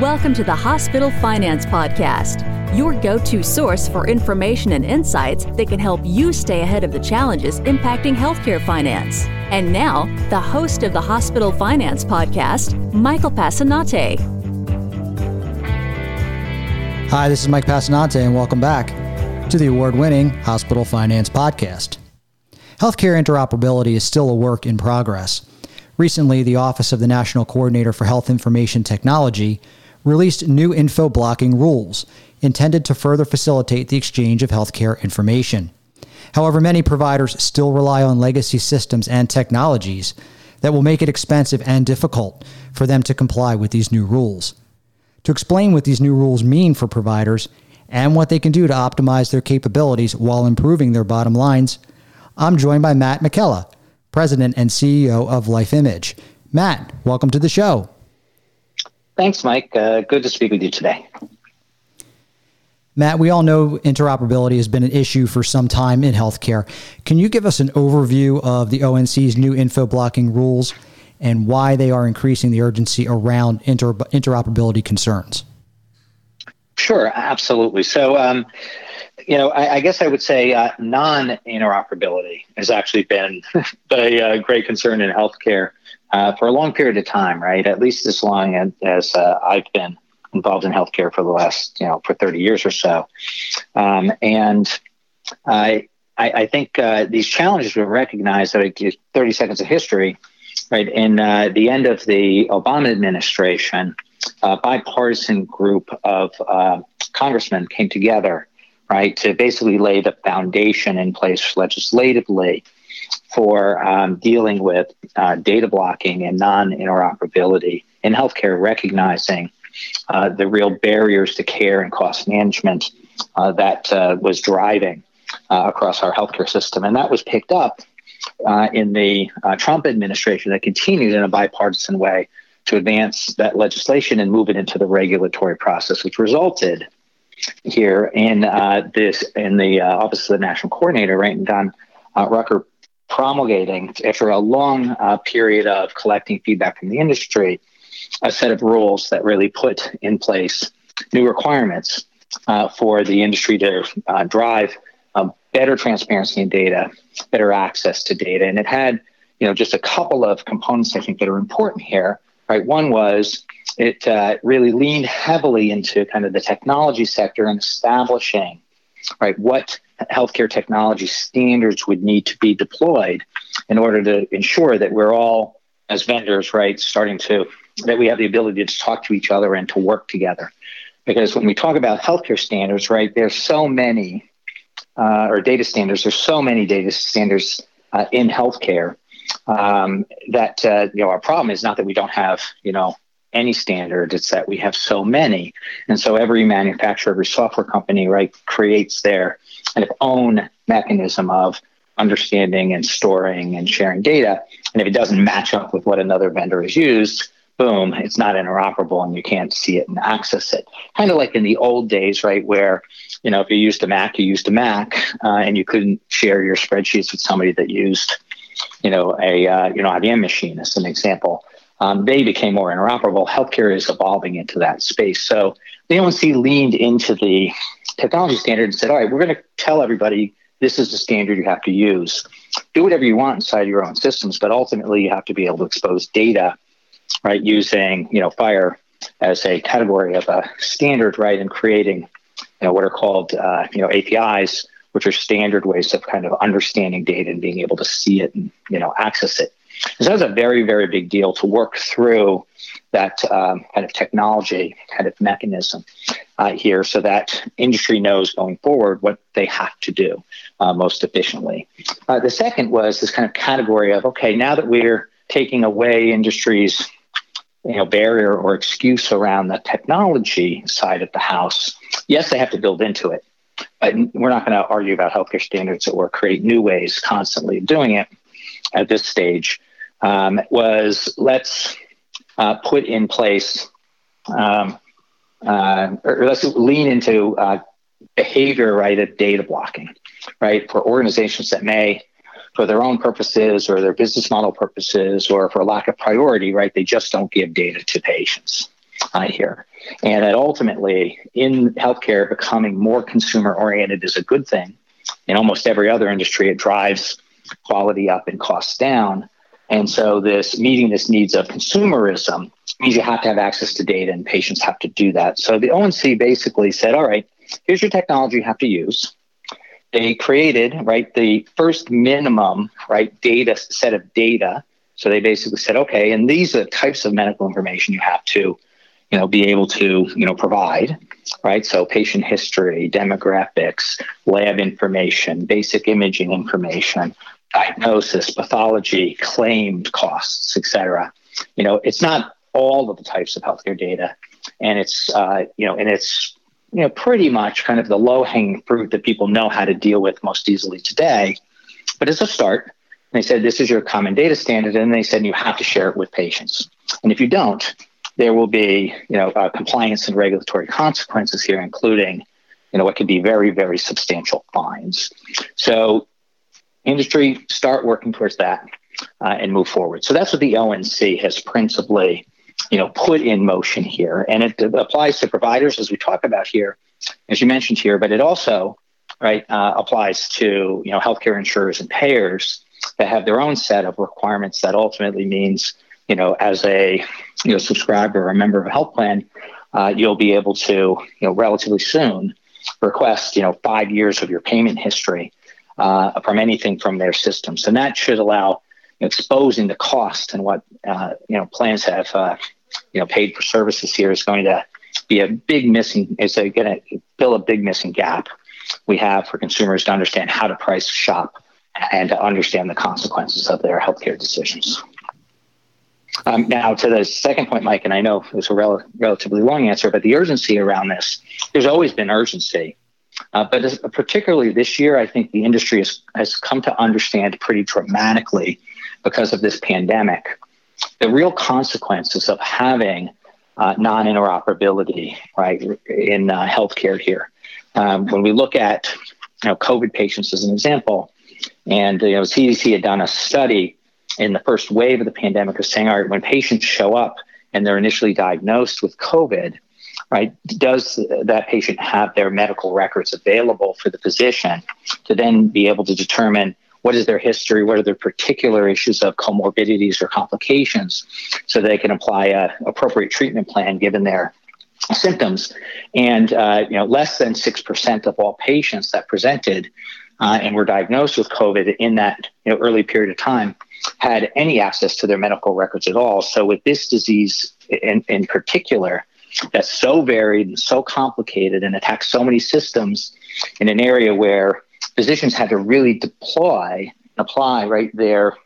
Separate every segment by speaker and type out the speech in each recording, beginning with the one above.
Speaker 1: Welcome to the Hospital Finance Podcast, your go to source for information and insights that can help you stay ahead of the challenges impacting healthcare finance. And now, the host of the Hospital Finance Podcast, Michael Passanante.
Speaker 2: Hi, this is Mike Passanante, and welcome back to the award winning Hospital Finance Podcast. Healthcare interoperability is still a work in progress. Recently, the Office of the National Coordinator for Health Information Technology released new info blocking rules intended to further facilitate the exchange of healthcare information. However, many providers still rely on legacy systems and technologies that will make it expensive and difficult for them to comply with these new rules. To explain what these new rules mean for providers and what they can do to optimize their capabilities while improving their bottom lines, I'm joined by Matt Michela, President and CEO of LifeImage. Matt, welcome to the show.
Speaker 3: Thanks, Mike. Uh, good to speak with you today.
Speaker 2: Matt, we all know interoperability has been an issue for some time in healthcare. Can you give us an overview of the ONC's new info blocking rules and why they are increasing the urgency around inter- interoperability concerns?
Speaker 3: Sure, absolutely. So, um, you know, I, I, guess I would say uh, non-interoperability has actually been a, a, great concern in healthcare uh, for a long period of time, right? At least as long as, uh, I've been involved in healthcare for the last, you know, for 30 years or so. Um, and I, I, I think uh, these challenges were recognized that I give 30 seconds of history, right? In uh, the end of the Obama administration, a bipartisan group of uh, congressmen came together right, to basically lay the foundation in place legislatively for um, dealing with uh, data blocking and non interoperability in healthcare, recognizing uh, the real barriers to care and cost management uh, that uh, was driving uh, across our healthcare system. And that was picked up uh, in the Trump administration that continued in a bipartisan way to advance that legislation and move it into the regulatory process, which resulted here in this in the office of the national coordinator, right? And Don uh, Rucker promulgating after a long uh, period of collecting feedback from the industry, a set of rules that really put in place new requirements uh, for the industry to uh, drive better transparency in data, better access to data, and it had you know just a couple of components I think that are important here. Right, one was it uh, really leaned heavily into kind of the technology sector and establishing right what healthcare technology standards would need to be deployed in order to ensure that we're all as vendors right starting to that we have the ability to talk to each other and to work together. Because when we talk about healthcare standards right there's so many uh, or data standards there's so many data standards uh, in healthcare um, that uh, you know our problem is not that we don't have you know any standard. It's that we have so many. And so every manufacturer, every software company, right, creates their kind of own mechanism of understanding and storing and sharing data. And if it doesn't match up with what another vendor has used, boom, it's not interoperable and you can't see it and access it. Kind of like in the old days, right, where, you know, if you used a Mac, you used a Mac uh, and you couldn't share your spreadsheets with somebody that used, you know, a, uh, you know, IBM machine as an example um, they became more interoperable. Healthcare is evolving into that space. So the ONC leaned into the technology standard and said, all right, we're going to tell everybody this is the standard you have to use. Do whatever you want inside your own systems, but ultimately you have to be able to expose data, right, using, you know, FHIR as a category of a standard, right, and creating, you know, what are called, uh, you know, APIs, which are standard ways of kind of understanding data and being able to see it and, you know, access it. So that's a very, very big deal to work through that um, kind of technology kind of mechanism uh, here so that industry knows going forward what they have to do uh, most efficiently. Uh, the second was this kind of category of okay, now that we're taking away industry's you know barrier or excuse around the technology side of the house, yes, they have to build into it. But we're not going to argue about healthcare standards or create new ways constantly of doing it at this stage um, was let's uh, put in place um, uh, or let's lean into uh, behavior right of data blocking right for organizations that may for their own purposes or their business model purposes or for lack of priority right they just don't give data to patients uh, here. And that ultimately, in healthcare, becoming more consumer oriented is a good thing. In almost every other industry, it drives quality up and costs down. And so, this meeting this needs of consumerism means you have to have access to data, and patients have to do that. So, the ONC basically said, all right, here's your technology you have to use. They created, right, the first minimum, right, data set of data. So they basically said, okay, and these are the types of medical information you have to you know, be able to, you know, provide, right? So patient history, demographics, lab information, basic imaging information, diagnosis, pathology, claimed costs, et cetera. You know, it's not all of the types of healthcare data, and it's, uh, you know, and it's, you know, pretty much kind of the low hanging fruit that people know how to deal with most easily today. But as a start, they said this is your common data standard, and they said you have to share it with patients. And if you don't, there will be, you know, uh, compliance and regulatory consequences here, including, you know, what could be very, very substantial fines. So, industry start working towards that uh, and move forward. So that's what the ONC has principally, you know, put in motion here, and it applies to providers as we talk about here, as you mentioned here, but it also, right, uh, applies to you know healthcare insurers and payers that have their own set of requirements that ultimately means you know, as a you know subscriber or a member of a health plan, uh, you'll be able to you know relatively soon request you know five years of your payment history uh, from anything from their systems, and that should allow exposing the cost and what uh, you know plans have uh, you know paid for services here is going to be a big missing is going to fill a big missing gap we have for consumers to understand how to price shop and to understand the consequences of their healthcare decisions. Um, now, to the second point, Mike, and I know it was a rel- relatively long answer, but the urgency around this, there's always been urgency. Uh, but as, particularly this year, I think the industry has, has come to understand pretty dramatically because of this pandemic the real consequences of having uh, non interoperability right, in uh, healthcare here. Um, when we look at you know, COVID patients as an example, and you know, CDC had done a study in the first wave of the pandemic of saying, all right, when patients show up and they're initially diagnosed with COVID, right, does that patient have their medical records available for the physician to then be able to determine what is their history, what are their particular issues of comorbidities or complications, so they can apply a appropriate treatment plan given their symptoms. And uh, you know, less than six percent of all patients that presented uh, and were diagnosed with COVID in that you know, early period of time had any access to their medical records at all. So, with this disease in, in particular, that's so varied and so complicated and attacks so many systems in an area where physicians had to really deploy, and apply right their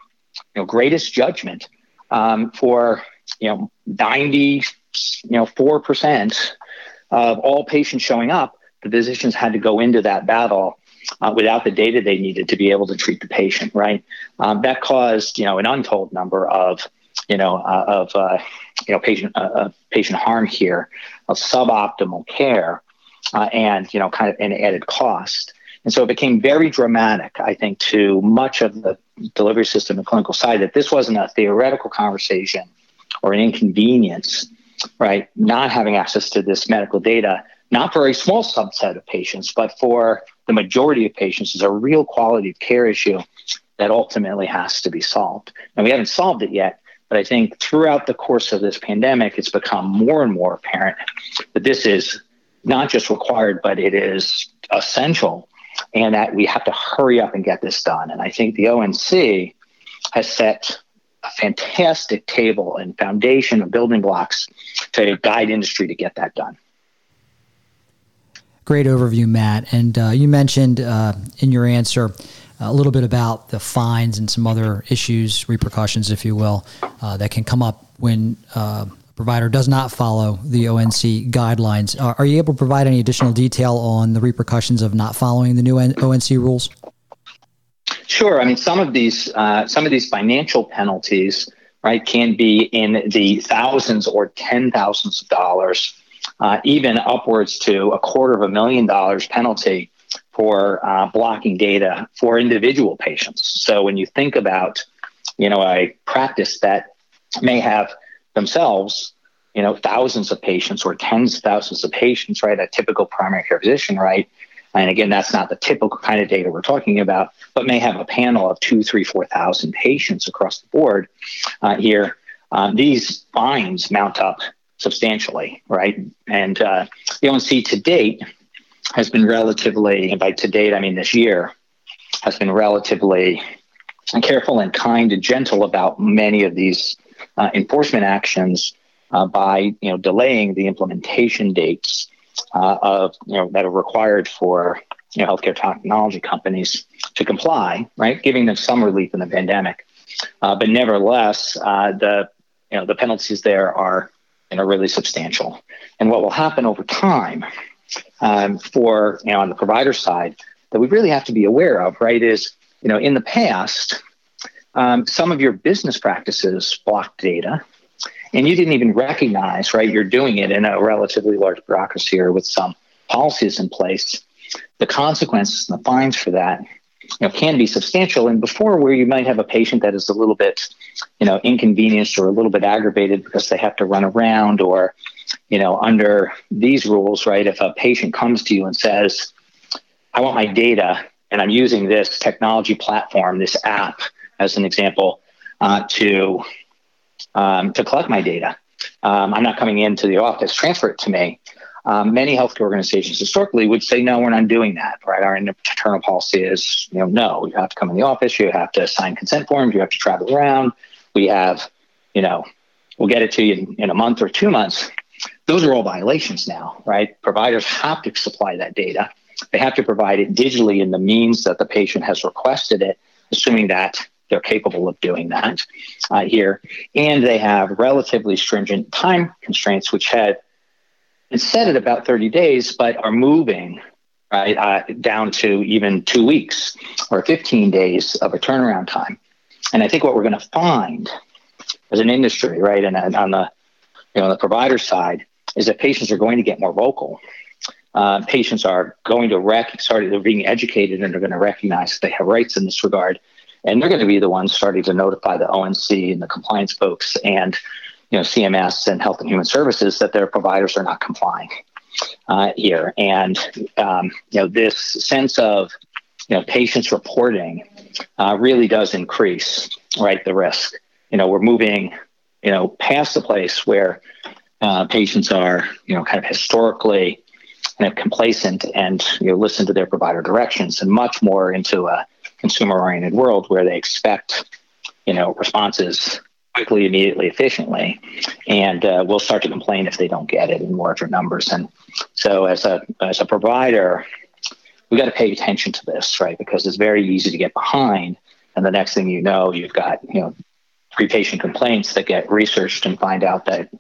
Speaker 3: you know, greatest judgment um, for you know 90 you know 4% of all patients showing up the physicians had to go into that battle uh, without the data they needed to be able to treat the patient, right? Um, that caused, you know, an untold number of, you know, uh, of, uh, you know, patient, uh, patient harm here, of suboptimal care, uh, and, you know, kind of an added cost. And so it became very dramatic, I think, to much of the delivery system and clinical side that this wasn't a theoretical conversation or an inconvenience, right? Not having access to this medical data, not for a small subset of patients, but for the majority of patients is a real quality of care issue that ultimately has to be solved. And we haven't solved it yet, but I think throughout the course of this pandemic, it's become more and more apparent that this is not just required, but it is essential, and that we have to hurry up and get this done. And I think the ONC has set a fantastic table and foundation of building blocks to guide industry to get that done.
Speaker 2: Great overview, Matt. And uh, you mentioned uh, in your answer a little bit about the fines and some other issues, repercussions, if you will, uh, that can come up when uh, a provider does not follow the ONC guidelines. are you able to provide any additional detail on the repercussions of not following the new ONC rules?
Speaker 3: Sure. I mean, some of these uh, some of these financial penalties, right, can be in the thousands or ten thousands of dollars uh, even upwards to a quarter of a million dollars penalty for uh, blocking data for individual patients. So when you think about, you know, a practice that may have themselves you know, thousands of patients or tens of thousands of patients, right? A typical primary care physician, right? And again, that's not the typical kind of data we're talking about, but may have a panel of two, three, four thousand patients across the board uh, here. Um, these fines mount up substantially, right? And uh, the ONC to date has been relatively, and by to date, I mean this year, has been relatively careful and kind and gentle about many of these uh, enforcement actions uh, by you know delaying the implementation dates uh, of you know that are required for you know healthcare technology companies to comply, right? Giving them some relief in the pandemic, uh, but nevertheless, uh, the you know the penalties there are you really substantial. And what will happen over time um, for you know on the provider side that we really have to be aware of, right? Is you know in the past. Um, some of your business practices block data and you didn't even recognize, right? You're doing it in a relatively large bureaucracy or with some policies in place. The consequences and the fines for that you know, can be substantial. And before, where you might have a patient that is a little bit, you know, inconvenienced or a little bit aggravated because they have to run around, or, you know, under these rules, right? If a patient comes to you and says, "I want my data, and I'm using this technology platform, this app, as an example, uh, to um, to collect my data. Um, I'm not coming into the office, transfer it to me. Um, many healthcare organizations historically would say, no, we're not doing that, right? Our internal policy is, you know, no, you have to come in the office, you have to sign consent forms, you have to travel around. We have, you know, we'll get it to you in, in a month or two months. Those are all violations now, right? Providers have to supply that data. They have to provide it digitally in the means that the patient has requested it, assuming that they're capable of doing that uh, here. And they have relatively stringent time constraints, which had been set at about 30 days, but are moving right uh, down to even two weeks or 15 days of a turnaround time. And I think what we're going to find as an industry, right, and on the you know the provider side, is that patients are going to get more vocal. Uh, patients are going to rec- start they're being educated and they're going to recognize that they have rights in this regard and they're going to be the ones starting to notify the ONC and the compliance folks and you know CMS and Health and Human Services that their providers are not complying uh, here. And um, you know this sense of you know patients reporting uh, really does increase right the risk. You know we're moving you know past the place where uh, patients are you know kind of historically kind of complacent and you know listen to their provider directions and much more into a consumer oriented world where they expect you know responses quickly immediately efficiently and uh, will start to complain if they don't get it in larger numbers. And so as a as a provider we got to pay attention to this right? Because it's very easy to get behind and the next thing you know you've got you know three patient complaints that get researched and find out that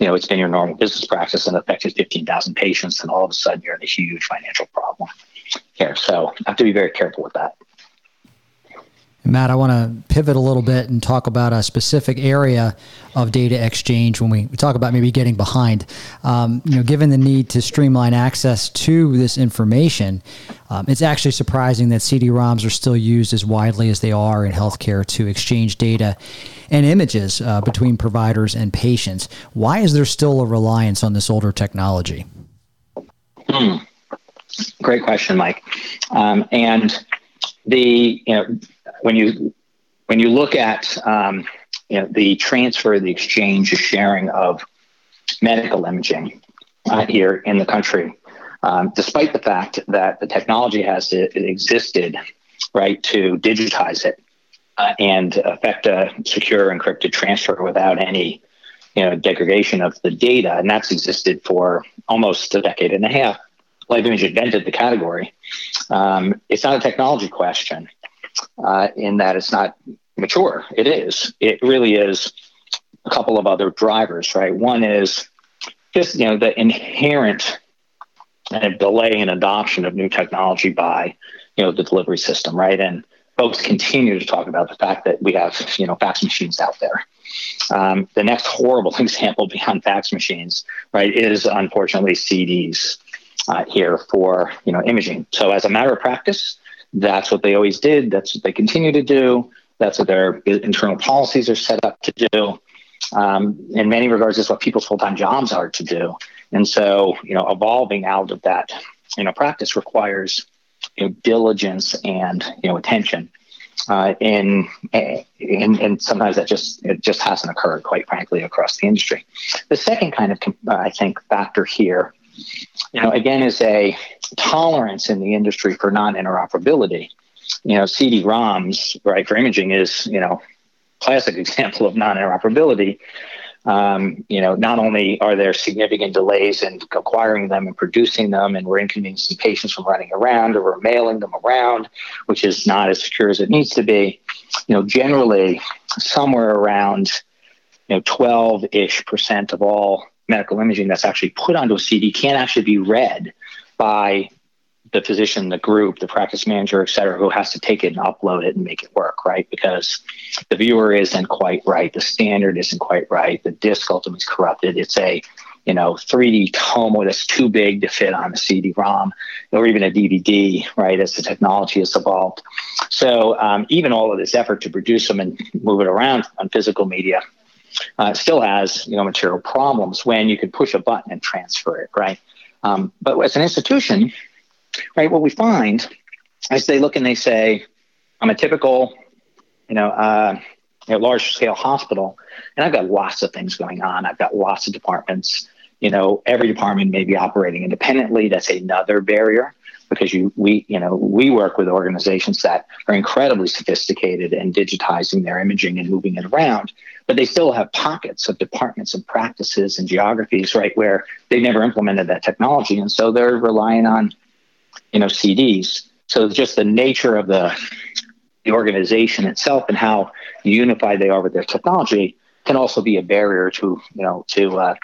Speaker 3: you know it's been your normal business practice and affected 15,000 patients and all of a sudden you're in a huge financial problem. Here so I have to be very careful with that
Speaker 2: Matt, I want to pivot a little bit and talk about a specific area of data exchange when we, talk about maybe getting behind. Um, you know, given the need to streamline access to this information, um, it's actually surprising that CD-ROMs are still used as widely as they are in healthcare to exchange data and images uh, between providers and patients. Why is there still a reliance on this older technology?
Speaker 3: Hmm. Great question, Mike. Um, and the you know when you when you look at um, you know, the transfer, the exchange, the sharing of medical imaging uh, here in the country, um, despite the fact that the technology has existed, right, to digitize it uh, and effect a secure encrypted transfer without any, you know, degradation of the data, and that's existed for almost a decade and a half. LifeImage invented the category. Um, it's not a technology question uh, in that it's not mature. It is. It really is a couple of other drivers, right? One is just you know the inherent delay in adoption of new technology by you know the delivery system, right? And folks continue to talk about the fact that we have you know fax machines out there. Um, the next horrible example beyond fax machines, right, is unfortunately CDs uh, here for you know imaging. So as a matter of practice, that's what they always did. That's what they continue to do. That's what their internal policies are set up to do. um, in many regards, it's what people's full time jobs are to do. And so, you know, evolving out of that, you know, practice requires you know, diligence and you know attention. Uh, and, and and sometimes that just it just hasn't occurred, quite frankly, across the industry. The second kind of uh, I think factor here, you know, again, is a tolerance in the industry for non-interoperability. You know, CD-ROMs, right, for imaging is you know classic example of non-interoperability um, you know, not only are there significant delays in acquiring them and producing them, and we're inconveniencing patients from running around or we're mailing them around, which is not as secure as it needs to be. You know, generally, somewhere around you know 12 ish percent of all medical imaging that's actually put onto a CD can't actually be read by the physician, the group, the practice manager, et cetera, who has to take it and upload it and make it work, right? Because the viewer isn't quite right, the standard isn't quite right, the disk ultimately is corrupted. It's a you know 3D tomo that's too big to fit on a CD-ROM or even a DVD, right? As the technology has evolved, so um, even all of this effort to produce them and move it around on physical media uh, still has you know material problems when you can push a button and transfer it, right? Um, but as an institution, right? What we find is they look and they say, I'm a typical, you know, uh, large scale hospital, and I've got lots of things going on. I've got lots of departments. You know, every department may be operating independently. That's another barrier because you we you know we work with organizations that are incredibly sophisticated and digitizing their imaging and moving it around but they still have pockets of departments and practices and geographies right where they've never implemented that technology and so they're relying on you know CDs. So just the nature of the the organization itself and how unified they are with their technology can also be a barrier to you know to uh,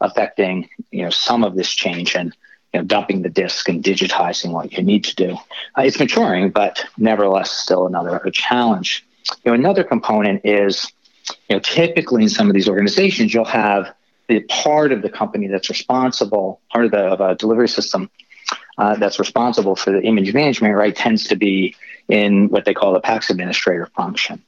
Speaker 3: affecting you know some of this change and you know dumping the disk and digitizing what you need to do. Uh, it's maturing, but nevertheless still another challenge. You know another component is you know typically in some of these organizations you'll have the part of the company that's responsible part of the of a delivery system uh, that's responsible for the image management, right, tends to be in what they call the PACS administrator function.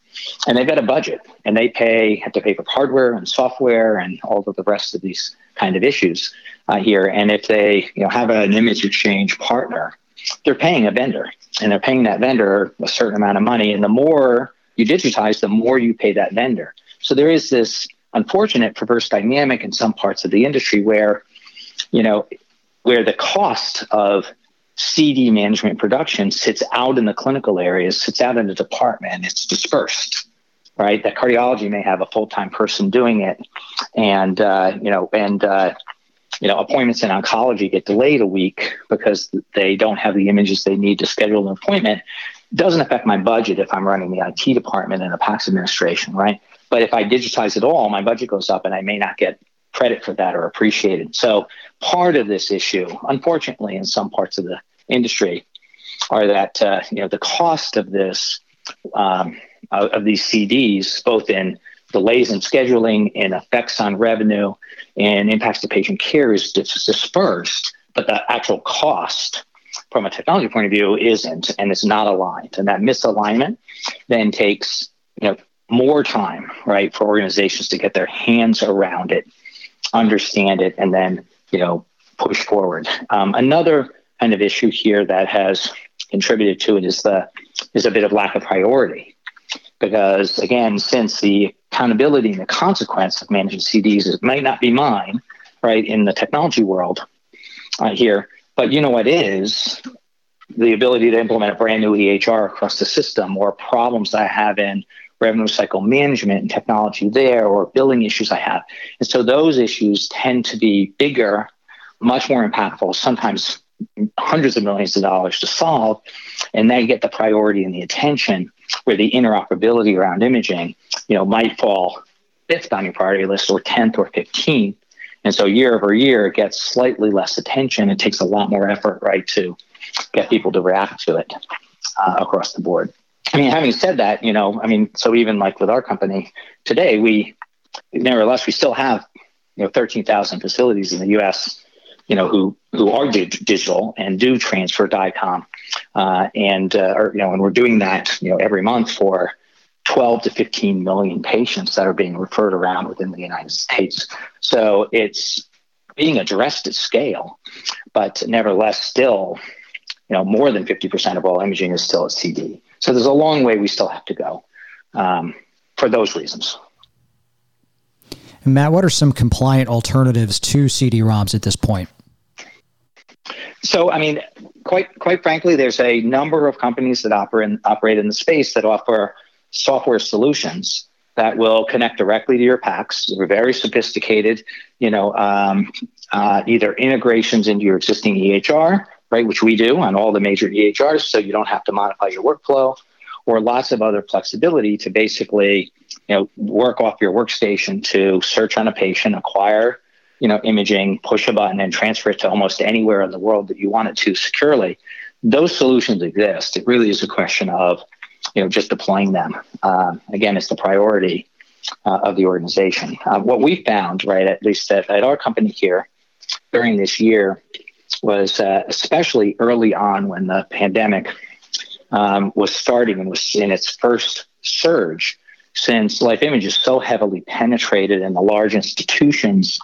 Speaker 3: And they've got a budget and they pay, have to pay for hardware and software and all of the rest of these kind of issues uh, here. And if they you know, have an image exchange partner, they're paying a vendor and they're paying that vendor a certain amount of money. And the more you digitize, the more you pay that vendor. So there is this unfortunate perverse dynamic in some parts of the industry where, you know, where the cost of CD management production sits out in the clinical areas, sits out in the department, it's dispersed, right? That cardiology may have a full time person doing it, and uh, you know, and uh, you know, appointments in oncology get delayed a week because they don't have the images they need to schedule an appointment. Doesn't affect my budget if I'm running the IT department in a PACS administration, right? But if I digitize it all, my budget goes up, and I may not get credit for that or appreciated. So part of this issue, unfortunately, in some parts of the industry, are that uh, you know the cost of this um, of these CDs, both in delays in scheduling and effects on revenue and impacts to patient care, is dispersed, but the actual cost from a technology point of view isn't, and it's not aligned. And that misalignment then takes you know more time, right, for organizations to get their hands around it understand it, and then you know push forward. Um, another kind of issue here that has contributed to it is the is a bit of lack of priority because again since the accountability and the consequence of managing cds it might not be mine right in the technology world uh, here but you know what is the ability to implement a brand new ehr across the system or problems i have in revenue cycle management and technology there or billing issues I have. And so those issues tend to be bigger, much more impactful, sometimes hundreds of millions of dollars to solve. And they get the priority and the attention where the interoperability around imaging, you know, might fall fifth on your priority list or 10th or 15th. And so year over year, it gets slightly less attention. It takes a lot more effort, right, to get people to react to it uh, across the board. I mean, having said that, you know, I mean, so even like with our company today, we nevertheless we still have you know 13,000 facilities in the U.S. You know who who are dig- digital and do transfer DICOM, uh, and uh, or, you know, and we're doing that you know every month for 12 to 15 million patients that are being referred around within the United States. So it's being addressed at scale, but nevertheless, still, you know, more than 50% of all imaging is still at CD. So there's a long way we still have to go um, for those reasons.
Speaker 2: Matt, what are some compliant alternatives to CD-ROMs at this point?
Speaker 3: So, I mean, quite quite frankly, there's a number of companies that operate in, operate in the space that offer software solutions that will connect directly to your PACS. They're very sophisticated, you know, um, uh, either integrations into your existing EHR, right, which we do on all the major EHRs, so you don't have to modify your workflow, or lots of other flexibility to basically, you know, work off your workstation to search on a patient, acquire you know, imaging, push a button and transfer it to almost anywhere in the world that you want it to securely. Those solutions exist. It really is a question of, you know, just deploying them. Um, again, it's the priority uh, of the organization. Uh, what we found, right, at least at, at, our company here during this year, was uh, especially early on when the pandemic um, was starting and was in its first surge, since Life Image is so heavily penetrated in the large institutions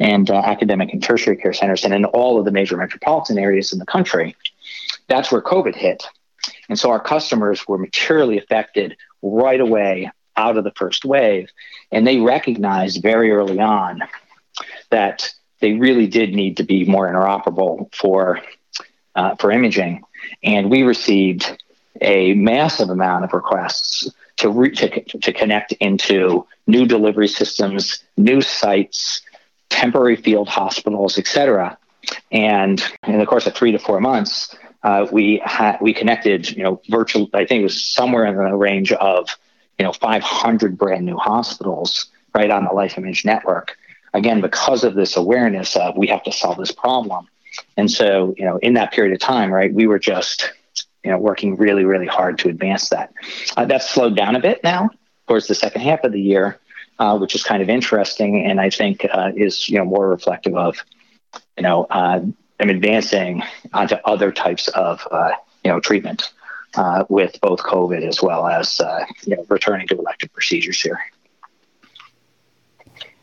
Speaker 3: and uh, academic and tertiary care centers, and in all of the major metropolitan areas in the country. That's where COVID hit. And so our customers were materially affected right away out of the first wave. And they recognized very early on that they really did need to be more interoperable for, uh, for imaging. And we received a massive amount of requests to, re- to, to connect into new delivery systems, new sites, temporary field hospitals, et cetera. And in the course of three to four months, uh, we had we connected, you know, virtual. I think it was somewhere in the range of, you know, 500 brand new hospitals right on the Life Image network. Again, because of this awareness of we have to solve this problem. And so, you know, in that period of time, right, we were just, you know, working really, really hard to advance that. Uh, that's slowed down a bit now towards the second half of the year uh, which is kind of interesting, and I think uh, is you know more reflective of you know them advancing onto other types of uh, you know treatment uh, with both COVID as well as uh, you know returning to elective procedures here.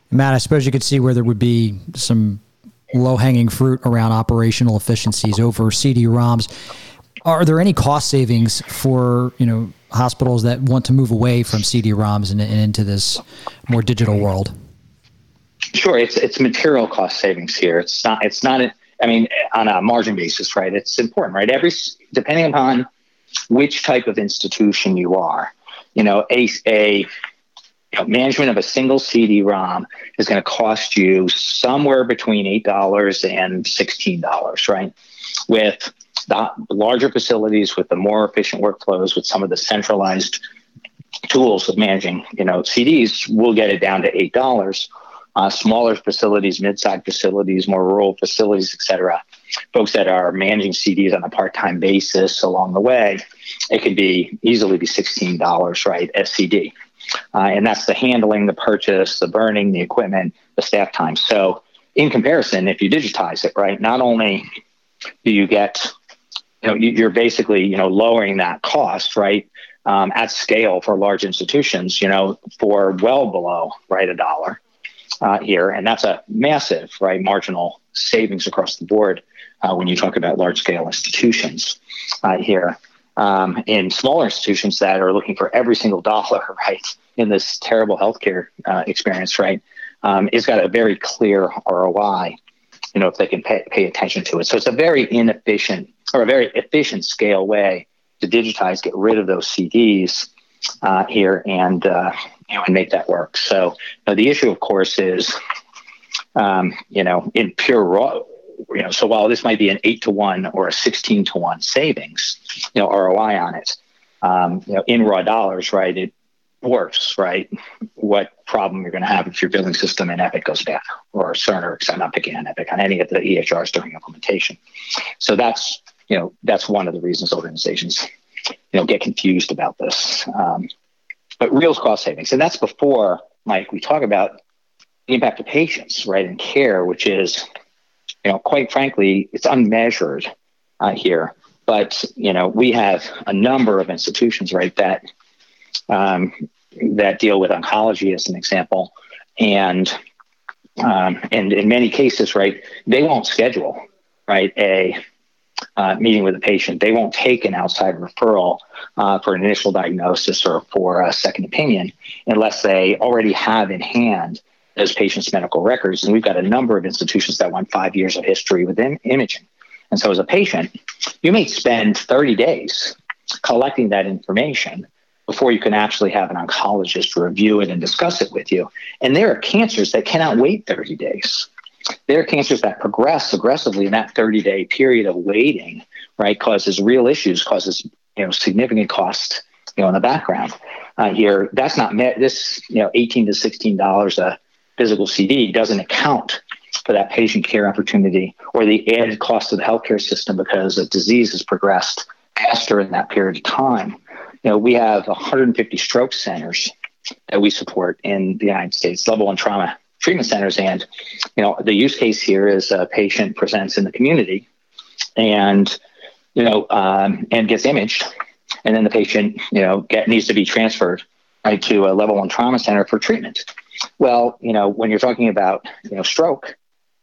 Speaker 2: Matt, I suppose you could see where there would be some low hanging fruit around operational efficiencies over CD-ROMs. Are there any cost savings for you know hospitals that want to move away from CD-ROMs and, and into this more digital world?
Speaker 3: Sure, it's it's material cost savings here. It's not it's not I mean on a margin basis, right? It's important, right? Every depending upon which type of institution you are, you know, a a you know, management of a single CD-ROM is going to cost you somewhere between eight dollars and sixteen dollars, right? With the larger facilities with the more efficient workflows with some of the centralized tools of managing you know cds we'll get it down to eight dollars uh, smaller facilities mid-sized facilities more rural facilities et cetera. Folks that are managing cds on a part-time basis along the way it could be easily be $16 right scd uh, and that's the handling the purchase the burning the equipment the staff time. So in comparison if you digitize it right not only do you get you know you're basically you know lowering that cost right um, at scale for large institutions you know for well below right a dollar uh, here. And that's a massive right marginal savings across the board uh, when you talk about large scale institutions uh, here. Um, in smaller institutions that are looking for every single dollar right in this terrible healthcare uh, experience right um, it's got a very clear ROI you know if they can pay, pay attention to it. So it's a very inefficient or a very efficient scale way to digitize, get rid of those CDs uh, here, and uh, you know, and make that work. So the issue, of course, is um, you know in pure raw. You know, so while this might be an eight to one or a sixteen to one savings, you know, ROI on it, um, you know, in raw dollars, right? It works, right? What problem you're going to have if your billing system in Epic goes down or Cerner, because I'm not picking on Epic, on any of the EHRs during implementation. So that's you know that's one of the reasons organizations you know get confused about this. Um, but real cost savings, and that's before Mike. We talk about the impact of patients, right, and care, which is you know quite frankly it's unmeasured uh, here. But you know we have a number of institutions, right, that um, that deal with oncology, as an example, and um, and in many cases, right, they won't schedule right a uh, meeting with a patient. They won't take an outside referral uh, for an initial diagnosis or for a second opinion unless they already have in hand those patients' medical records. And we've got a number of institutions that want five years of history with Im- imaging. And so, as a patient, you may spend 30 days collecting that information before you can actually have an oncologist review it and discuss it with you. And there are cancers that cannot wait 30 days. There are cancers that progress aggressively in that 30 day period of waiting, right? Causes real issues, causes you know significant cost, you know, in the background. Uh, here, that's not met. This you know 18 to 16 dollars a physical CD doesn't account for that patient care opportunity or the added cost of the healthcare system because the disease has progressed faster in that period of time. You know, we have 150 stroke centers that we support in the United States, level one trauma treatment centers. And, you know, the use case here is a patient presents in the community and, you know, um, and gets imaged. And then the patient, you know, get, needs to be transferred right to a level one trauma center for treatment. Well, you know, when you're talking about, you know, stroke,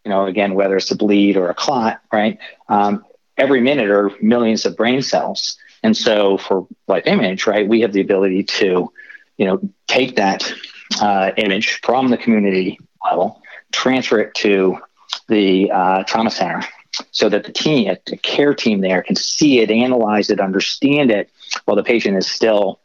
Speaker 3: you know, again, whether it's a bleed or a clot, right? Um, every minute are millions of brain cells. And so for Life Image, right, we have the ability to, you know, take that uh, image from the community level, transfer it to the uh, trauma center so that the team, the care team there can see it, analyze it, understand it while the patient is still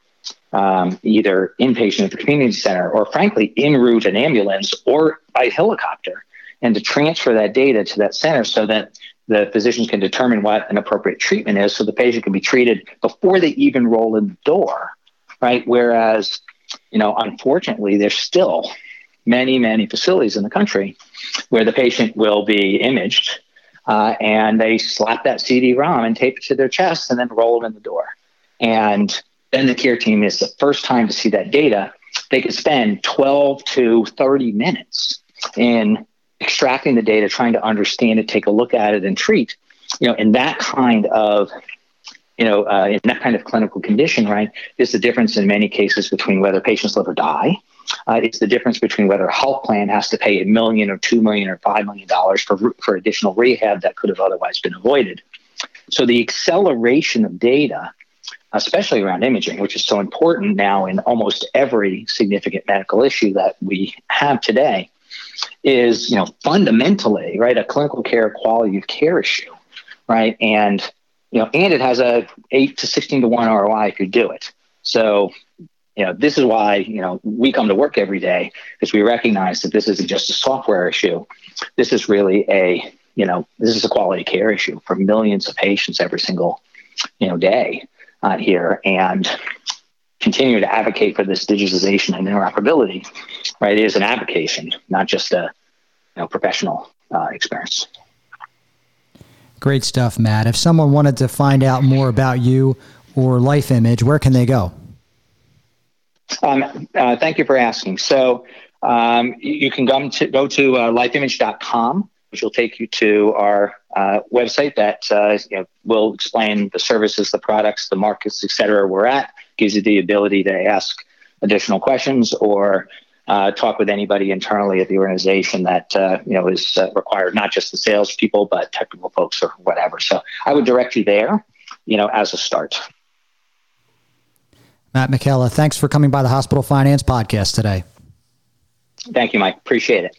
Speaker 3: um, either inpatient at the community center or frankly en route an ambulance or by helicopter and to transfer that data to that center so that the physicians can determine what an appropriate treatment is so the patient can be treated before they even roll in the door right? Whereas you know unfortunately there's still many many facilities in the country where the patient will be imaged uh, and they slap that cd-rom and tape it to their chest and then roll it in the door and then the care team is the first time to see that data they could spend 12 to 30 minutes in extracting the data, trying to understand it, take a look at it, and treat. You know, in that kind of you know, uh, in that kind of clinical condition, right, is the difference in many cases between whether patients live or die. Uh, it's the difference between whether a health plan has to pay a million or two million or five million dollars for for additional rehab that could have otherwise been avoided. So the acceleration of data, especially around imaging, which is so important now in almost every significant medical issue that we have today, is you know fundamentally right a clinical care quality of care issue, right? And you know, and it has a eight to sixteen to one ROI if you do it. So you know, this is why you know we come to work every day because we recognize that this isn't just a software issue. This is really a you know this is a quality care issue for millions of patients every single you know day uh, here, and continue to advocate for this digitization and interoperability, right, is an application, not just a you know, professional uh, experience.
Speaker 2: Great stuff, Matt. If someone wanted to find out more about you or Life Image, where can they go?
Speaker 3: Um, uh, thank you for asking. So um, you can go to, go to uh, lifeimage.com, which will take you to our uh, website that uh, you know, will explain the services, the products, the markets, et cetera, we're at gives you the ability to ask additional questions or uh, talk with anybody internally at the organization that uh, you know is required, not just the salespeople, but technical folks or whatever. So I would direct you there, you know, as a start.
Speaker 2: Matt Michela, thanks for coming by the Hospital Finance Podcast today.
Speaker 3: Thank you, Mike. Appreciate it.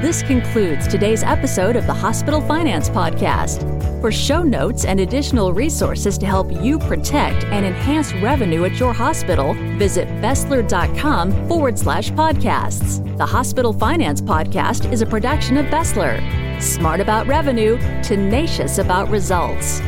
Speaker 1: This concludes today's episode of the Hospital Finance Podcast. For show notes and additional resources to help you protect and enhance revenue at your hospital, visit Besler.com forward slash podcasts. The Hospital Finance Podcast is a production of Besler. Smart about revenue, tenacious about results.